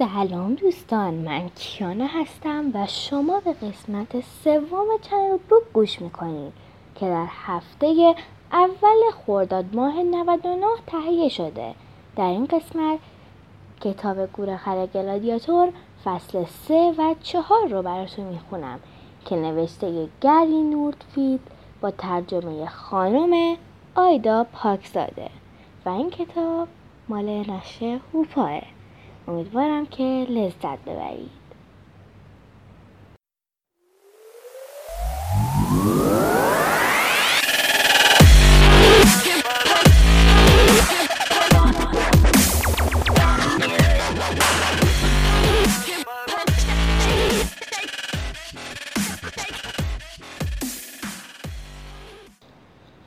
سلام دوستان من کیانا هستم و شما به قسمت سوم چنل بوک گوش می‌کنید که در هفته اول خرداد ماه 99 تهیه شده. در این قسمت کتاب گورخر گلادیاتور فصل سه و چهار رو براتون می‌خونم که نوشته گری نوردفید با ترجمه خانم آیدا پاکزاده. و این کتاب مال نشه هوپاه. امیدوارم که لذت ببرید.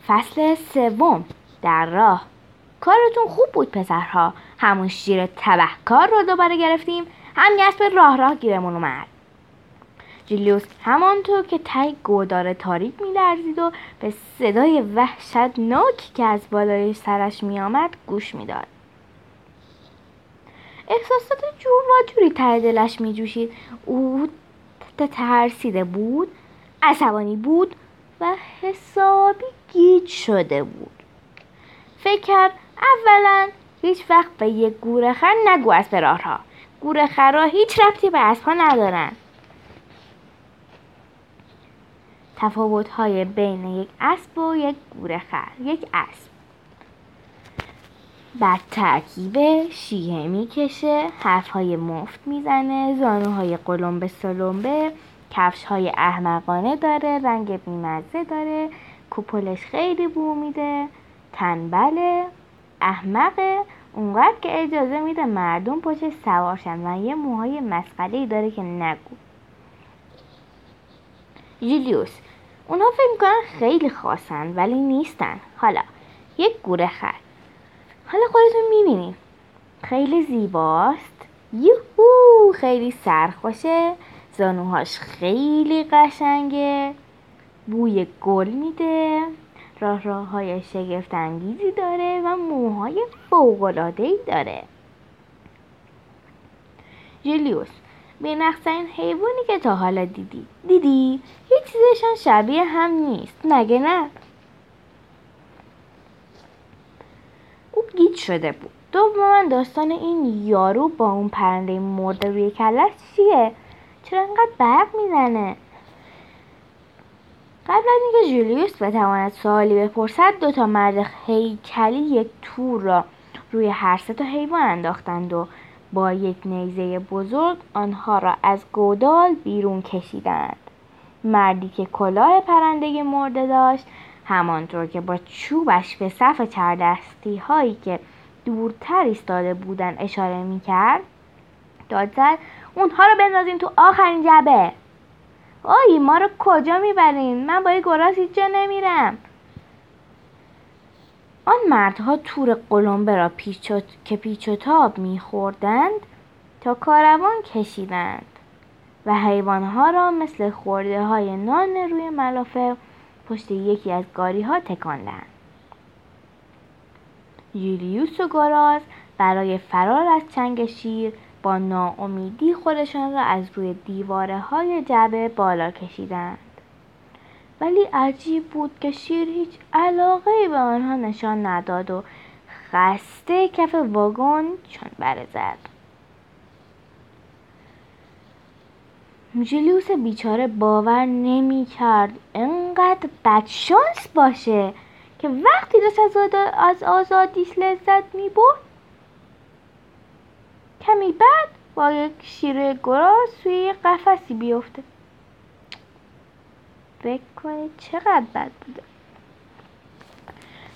فصل سوم در راه. کارتون خوب بود پسرها. همون شیر تبهکار رو دوباره گرفتیم. هم به راه راه گیرمون اومد. جولیوس همانطور که تای گودار تاریک میلرزید و به صدای وحشتناکی که از بالای سرش میآمد گوش می‌داد. احساسات جور و جوری ته دلش میجوشید. او ترسیده بود عصبانی بود و حسابی گیج شده بود. فکر کرد اولا هیچ وقت به یک گورخر نگو از فرارها گورخرها هیچ ربطی به اسبها ندارن. تفاوت های بین یک اسب و یک گورخر یک اسب. بعد ترکیب شیه می‌کشه حرف های مفت می‌زنه زانوهای قلمبه سلمبه کفش های احمقانه داره رنگ بیمزه داره کوپلش خیلی بو میده تنبله احمقه اونقدر که اجازه میده مردم پشت سوارشن و یه موهای مسخره داره که نگو. جولیوس اونها فکر می‌کنن خیلی خاصن ولی نیستن. حالا یک گوره خر. حالا خودتون می‌بینین خیلی زیباست. یوهو خیلی سرخوشه. زانوهاش خیلی قشنگه. بوی گل میده. راه راه های شگفت انگیزی داره و موهای ای داره. جولیوس بینقصترین حیوانی که تا حالا دیدی. دیدی؟ هیچ چیزشان شبیه هم نیست. نگه نه؟ او گیت شده بود. دوما داستان این یارو با اون پرنده مرده روی کلش چیه؟ چرا انقدر برق می‌زنه؟ قبل از اینکه جولیوس بتواند سوالی بپرسد دو تا مرد هیکلی یک تور را روی هر سه تا حیوان انداختند و با یک نیزه بزرگ آنها را از گودال بیرون کشیدند. مردی که کلاه پرنده مرده داشت همانطور که با چوبش به صف چردستی هایی که دورتر ایستاده بودند اشاره می‌کرد داد زد اونها رو بندازین تو آخرین جبه آی ما رو کجا می‌برین؟ من با این گراز هیچ جا نمیرم. آن مردها تور قلمبه را پیچ که پیچ و تاب میخوردند تا کاروان کشیدند و حیوانها را مثل خورده های نان روی ملافه پشت یکی از گاری ها تکاندند. یولیوس و گراز برای فرار از چنگ شیر با ناامیدی خودشان را از روی دیواره های جبه بالا کشیدند. ولی عجیب بود که شیر هیچ علاقه به آنها نشان نداد و خسته کف واگن چون بره زد. جلوس بیچاره باور نمی کرد انقدر بدشانس باشه که وقتی دست از آزادیش لذت می برد کمی بعد با یک شیر گراز توی قفسی بیفته. فکر کنید چقدر بد بوده.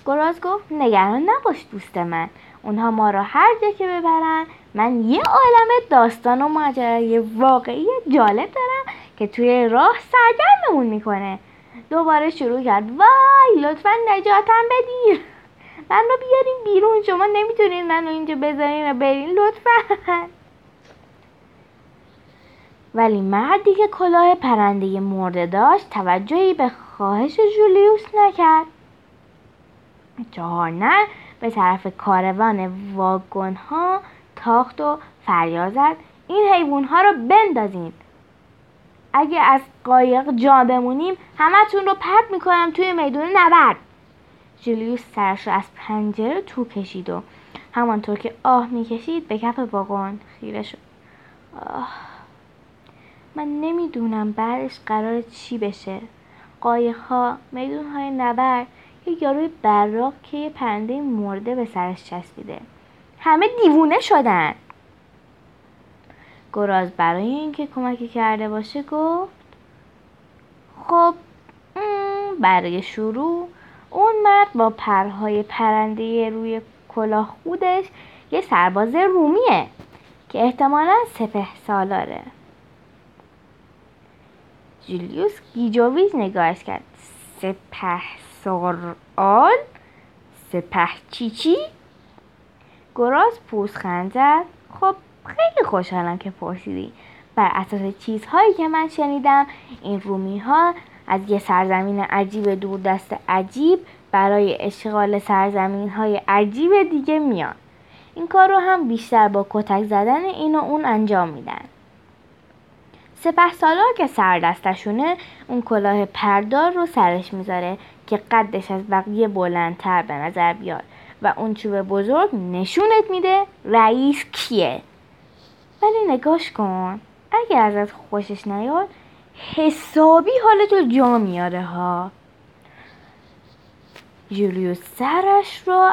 گراز گفت نگران نباش دوست من. اونها ما را هر جا که ببرن من یه عالم داستان و ماجرای واقعی جالب دارم که توی راه سرگرممون می‌کنه. دوباره شروع کرد. وای لطفا نجاتم بدین. من رو بیارین بیرون. شما نمی‌تونین منو اینجا بذارین و برین لطفا. ولی مردی که کلاه پرنده مرده داشت توجهی به خواهش جولیوس نکرد. چهار نه به طرف کاروان واگن ها تاخت و فریاد زد. این حیوان ها رو بندازین. اگه از قایق جا بمونیم همتون رو پرت می‌کنم توی میدون نبرد. جولیوس سرش رو از پنجره تو کشید و همانطور که آه می‌کشید به کف واگن خیره شد. آه. من نمی‌دونم بعدش قرار چی بشه. قایق ها میدون های نبرد یه یاروی براق که یه پرنده مرده به سرش چسبیده. همه دیوونه شدن. گراز برای اینکه کمکی کرده باشه گفت خب برای شروع اون مرد با پرهای پرنده روی کلاه خودش یه سرباز رومیه که احتمالا سپه سالاره. جولیوس گیجاویز نگاهش کرد. سپه سارال سپه چیچی؟ گراز زد. خب خیلی خوشحالم که پرسیدی. بر اساس چیزهایی که من شنیدم این رومی ها از یه سرزمین عجیب دوردست عجیب برای اشغال سرزمین های عجیب دیگه میان. این کار رو هم بیشتر با کتک زدن این و اون انجام میدن. سپه سالار که سردستشونه اون کلاه پردار رو سرش می‌ذاره که قدش از بقیه بلندتر به نظر بیاد و اون چوب بزرگ نشونت میده رئیس کیه. ولی نگاش کن اگه ازت خوشش نیاد حسابی حالتو جا میاره ها. جولیوس سرش رو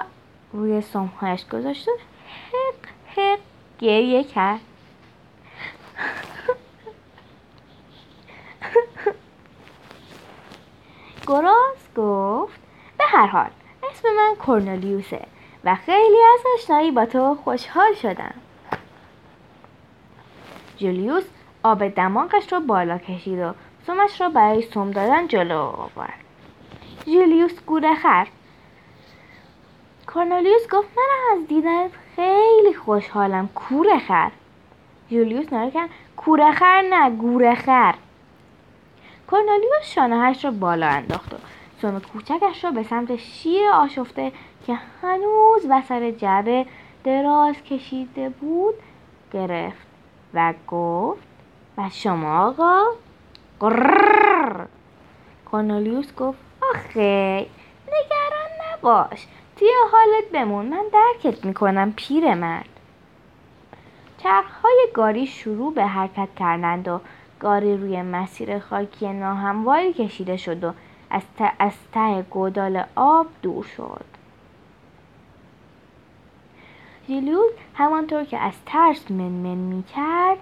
روی سمهایش گذاشت و حق حق گریه کرد. گراز گفت به هر حال اسم من کورنلیوسه و خیلی از آشنایی با تو خوشحال شدم. جولیوس آب دماغش رو بالا کشید و سمش رو برای سم دادن جلو آورد. جولیوس گورخر کورنلیوس گفت من از دیدنت خیلی خوشحالم کورخر جولیوس ناره کرد. کورخر نه گورخر کورنلیوس شانههش رو بالا انداخت و سم کوچکش رو به سمت شیر آشفته که هنوز وسط جعبه دراز کشیده بود گرفت و گفت و شما آقا قرر کورنلیوس گفت آخه نگران نباش. توی حالت بمون من درکت می‌کنم پیرمرد چرخهای گاری شروع به حرکت کردند و گاری روی مسیر خاکی ناهمواری کشیده شد و از, از ته گودال آب دور شد. جیلیوس همانطور که از ترس منمن می کرد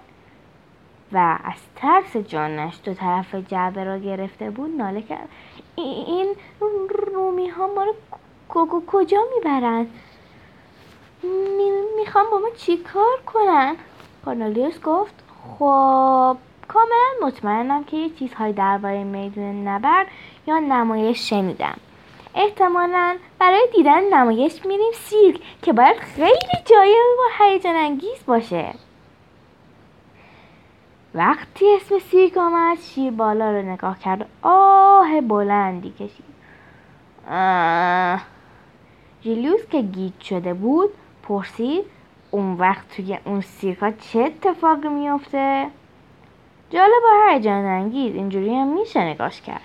و از ترس جانش دو طرف جعبه را گرفته بود ناله کرد این رومی ها ما رو کجا می‌برند؟ می‌خوام با ما چی کار کنن؟ کارنالیوس گفت خب کاملا مطمئنم که یه چیزهایی درباره میدون نبرد یا نمایش شنیدم. احتمالا برای دیدن نمایش میریم سیرک که باید خیلی جای و هیجان انگیز باشه. وقتی اسم سیرک آمد شیر بالا رو نگاه کرد. آه بلندی کشید. جیلیوس که گیت شده بود پرسید اون وقت توی اون سیرکا چه اتفاقی میافته؟ جالب و هیجان انگیز اینجوری هم میشه نگاش کرد.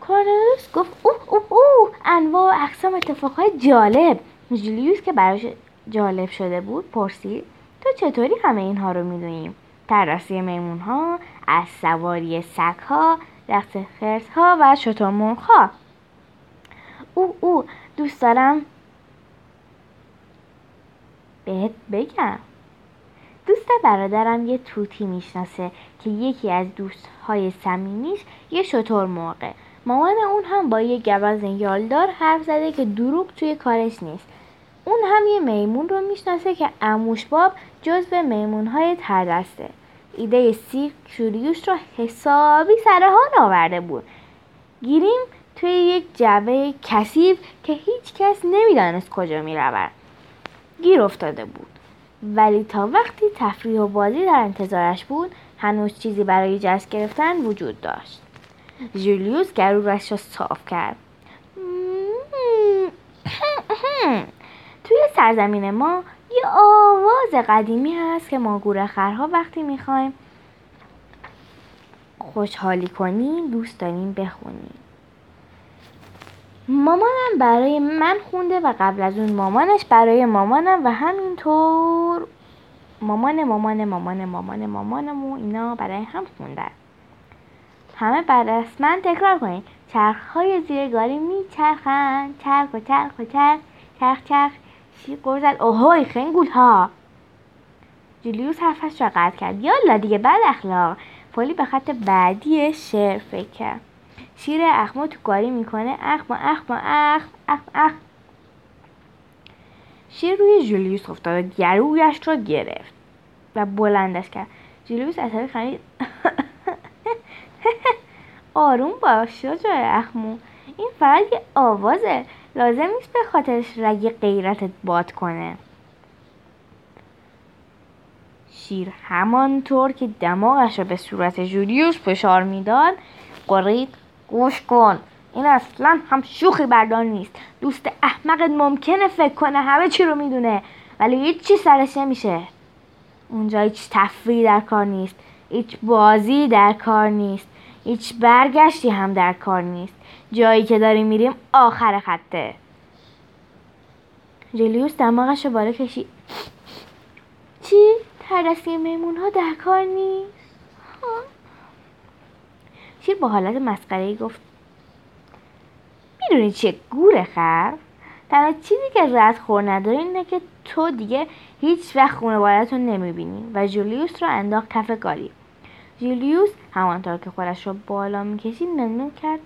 کارنلیوس گفت اوه اوه اوه انواع و اقسام اتفاقهای جالب. جولیوس که براش جالب شده بود پرسید تو چطوری همه اینها رو می‌دونیم؟ ترسی میمون ها از سواری سگ ها رقص خرس ها و شترمرغ ها او او دوست دارم بهت بگم. دوست برادرم یه توتی می‌شناسه که یکی از دوستهای صمیمیش یه شطور مرغه. مامان اون هم با یه گوز یالدار حرف زده که دروغ توی کارش نیست. اون هم یه میمون رو می‌شناسه که اموش باب جزو میمونهای تردسته. ایده سیرک کیوریوش رو حسابی سرحال آورده بود. گیریم توی یک جعبه کثیف که هیچ کس نمی‌دانست کجا می گیر افتاده بود. ولی تا وقتی تفریح و بازی در انتظارش بود هنوز چیزی برای جشن گرفتن وجود داشت. جولیوس گرورش را صاف کرد. سرزمین ما یه آواز قدیمی هست که ما گورخرها وقتی می‌خوایم خوشحالی کنیم دوست داریم بخونیم. مامانم برای من خونده و قبل از اون مامانش برای مامانم و همینطور مامان مامان مامان مامان مامانم و اینا برای هم خوندن. همه بعد از من تکرار کنید چرخهای زیر گاری چرخ و چرخ و چرخ چرخ چرخ. شیر گرزد اوهوی خنگول ها جولیوس حرفش را قطع کرد. یالا دیگه بد اخلاق. پلی به خط بعدی شعر فکر. شیر اخمو تو گاری می‌کنه. اخم اخم اخم اخم اخم. شیر روی جولیوس افتاد و گرویش را گرفت و بلندش کرد. جولیوس عصبی خندید. آروم باش شجاع اخمو. این فقط یه آوازه. لازم نیست به خاطرش رگ غیرتت باد کنه. شیر همانطور که دماغش را به صورت جولیوس فشار می‌داد قرید گوش کن. این اصلا هم شوخی بردار نیست. دوست احمقت ممکنه فکر کنه همه چی رو می‌دونه ولی هیچ چی سرش نمیشه. اونجا هیچ تفریح در کار نیست. هیچ بازی در کار نیست. هیچ برگشتی هم در کار نیست. جایی که داریم میریم آخر خطه جلیوس دماغش رو بالا کشید. چی؟ تردستی میمون ها در کار نیست. شیر با حالت مسخره گفت. می‌دونی چه گوره خر؟ تنها چیزی که رد خور نداره اینه که تو دیگه هیچ وقت خونه رو نمی‌بینی و جولیوس رو انداخت کف گاری جولیوس همانطور که خودش رو بالا می‌کشید نمنون کرد.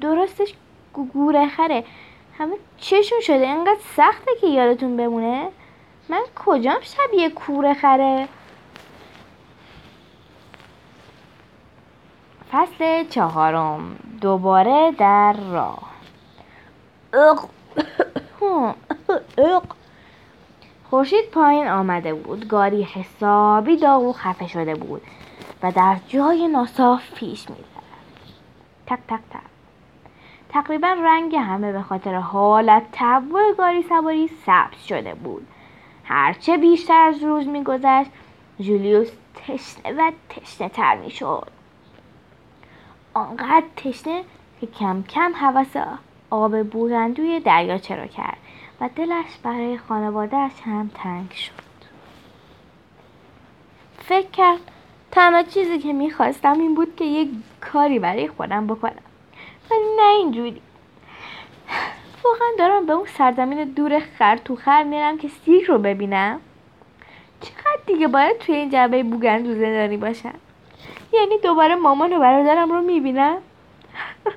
درستش گوره خره همه چشون شده. اینقدر سخته که یادتون بمونه. من کجام شبیه کوره خره فصل چهارم. دوباره در راه. خورشید پایین آمده بود. گاری حسابی داغ و خفه شده بود. و در جای ناصاف پیش می‌زد تک تک تک. تقریبا رنگ همه به خاطر حالت تبع گاری سواری سبز شده بود. هرچه بیشتر از روز میگذشت جولیوس تشنه و تشنه تر می‌شد. آنقدر تشنه که کم کم حوس آب بورندوی دریاچه را کرد و دلش برای خانوادهش هم تنگ شد. فکر کرد تنها چیزی که می‌خواستم این بود که یک کاری برای خودم بکنم. ولی نه اینجوری. واقعا دارم به اون سرزمین دور خر تو خر میرم که سیک رو ببینم. چقدر دیگه باید توی این جبه بوگندو زندانی باشم. یعنی دوباره مامان و برادرم رو می‌بینم.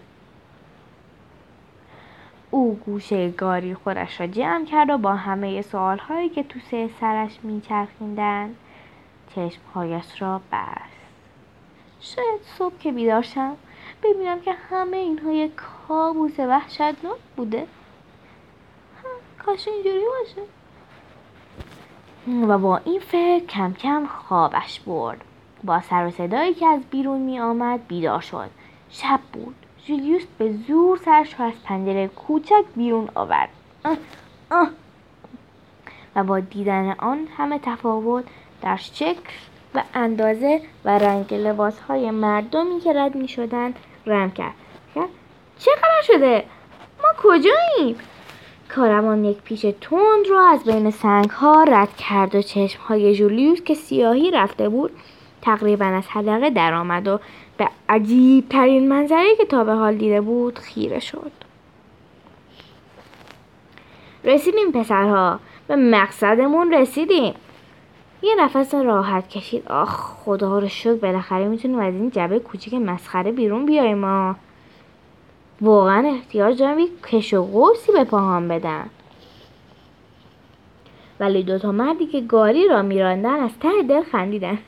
او گوشه گاری خودش را جمع کرد و با همه سوال هایی که تو سه سرش میچرخیندن چشمهایش را بست. شاید صبح که بیدار ببینم که همه اینها یک کابوس وحشتناک بوده. کاش اینجوری باشه. و با این فکر کم کم خوابش برد. با سر و صدایی که از بیرون می آمد بیدار شد. شب بود. جولیوس به زور سرش را از پنجره کوچک بیرون آورد. و با دیدن آن همه تفاوت در شکل و اندازه و رنگ لباس های مردمی که رد می شدن رم کرد چه خبر شده؟ ما کجاییم؟ کاروان یک پیش تند را از بین سنگ ها رد کرد و چشم های جولیوس که سیاهی رفته بود تقریبا از حلقه درآمد و به عجیب ترین منظره که تا به حال دیده بود خیره شد رسیدیم پسرها به مقصدمون رسیدیم یه نفس راحت کشید. آخ خدا رو شکر بالاخره می‌تونیم از این جبه کوچیک مسخره بیرون بیایم ما واقعا احتیاج دارم یک کش و قوسی به پاهام بدن. ولی دوتا مردی که گاری را میراندن از ته دل خندیدن.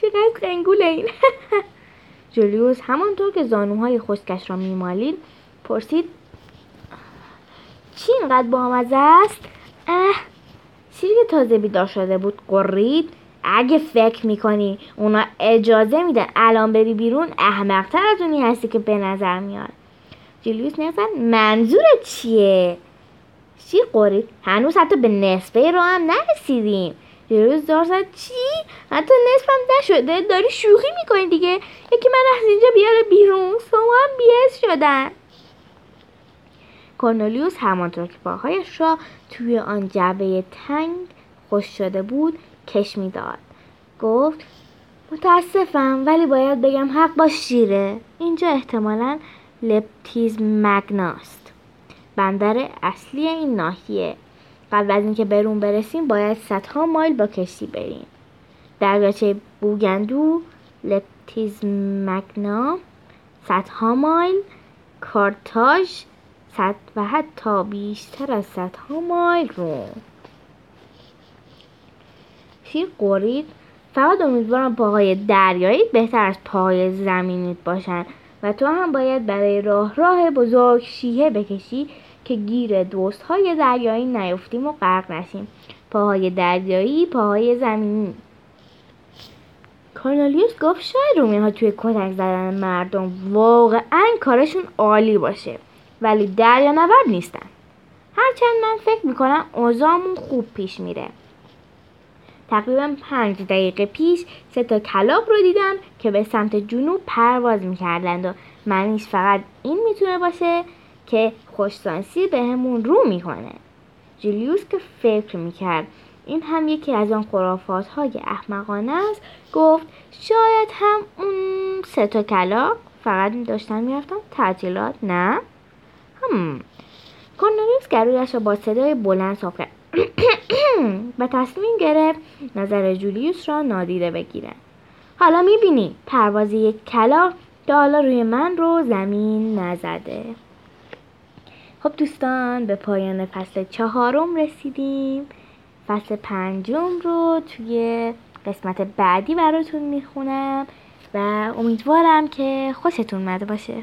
چقدر خنگول این. جولیوس همانطور که زانوهای خشکش را میمالید پرسید چی اینقدر بامزه است اه. چیزی که تازه بیدار شده بود قرید اگه فکر می‌کنی اونا اجازه میدن الان بری بیرون احمقتر از اونی هستی که به نظر میاد. جولیوس نزن منظورت چیه؟ شیر قرید هنوز حتی به نصفه رو هم نرسیدیم. روز دار چی؟ حتی نصفم نشده داری شوخی می‌کنی دیگه. یکی من از اینجا بیاره بیرون شما هم بیس شدن. کورنلیوس همانطور که پاهایش را توی آن جعبه تنگ خوش شده بود کش می‌داد. گفت متاسفم ولی باید بگم حق با شیره. اینجا احتمالا لپتیز مگناست. بندر اصلی این ناحیه. قبل از اینکه برون برسیم باید صدها مایل با کشتی بریم. دریاچه بوگندو لپتیز مگنا صدها مایل کارتاژ صد و حتی بیشتر از صدها مایل رو. شیر قرید فقط امیدوارم پاهای دریایی بهتر از پاهای زمینیت باشن و تو هم باید برای راه راه بزرگ شیهه بکشی که گیر دوست های دریایی نیفتیم و غرق نشیم. پاهای دریایی پاهای زمینی. کارنالیوس گفت شاید رومی ها توی کتک زدن مردم واقعا کارشون عالی باشه. ولی دریا نورد نیستن. هرچند من فکر می‌کنم اوضاعمون خوب پیش میره. تقریبا پنج دقیقه پیش سه تا کلاق رو دیدم که به سمت جنوب پرواز می‌کردند و معنیش فقط این می‌تونه باشه که خوشسانسی بهمون رو می‌کنه. جولیوس که فکر می‌کرد این هم یکی از آن خرافات های احمقانه است گفت شاید هم اون سه تا کلاق فقط داشتن می‌رفتن تعطیلات نه؟ هم. کورنلیوس گرویش را با صدای بلند صاف کرد. و تصمیم گرفت نظر جولیوس را نادیده بگیره حالا می‌بینی پرواز یک کلاق که حالا روی من رو زمین نزده. خب دوستان به پایان فصل چهارم رسیدیم. فصل پنجم رو توی قسمت بعدی براتون می‌خونم و امیدوارم که خوشتون اومده باشه.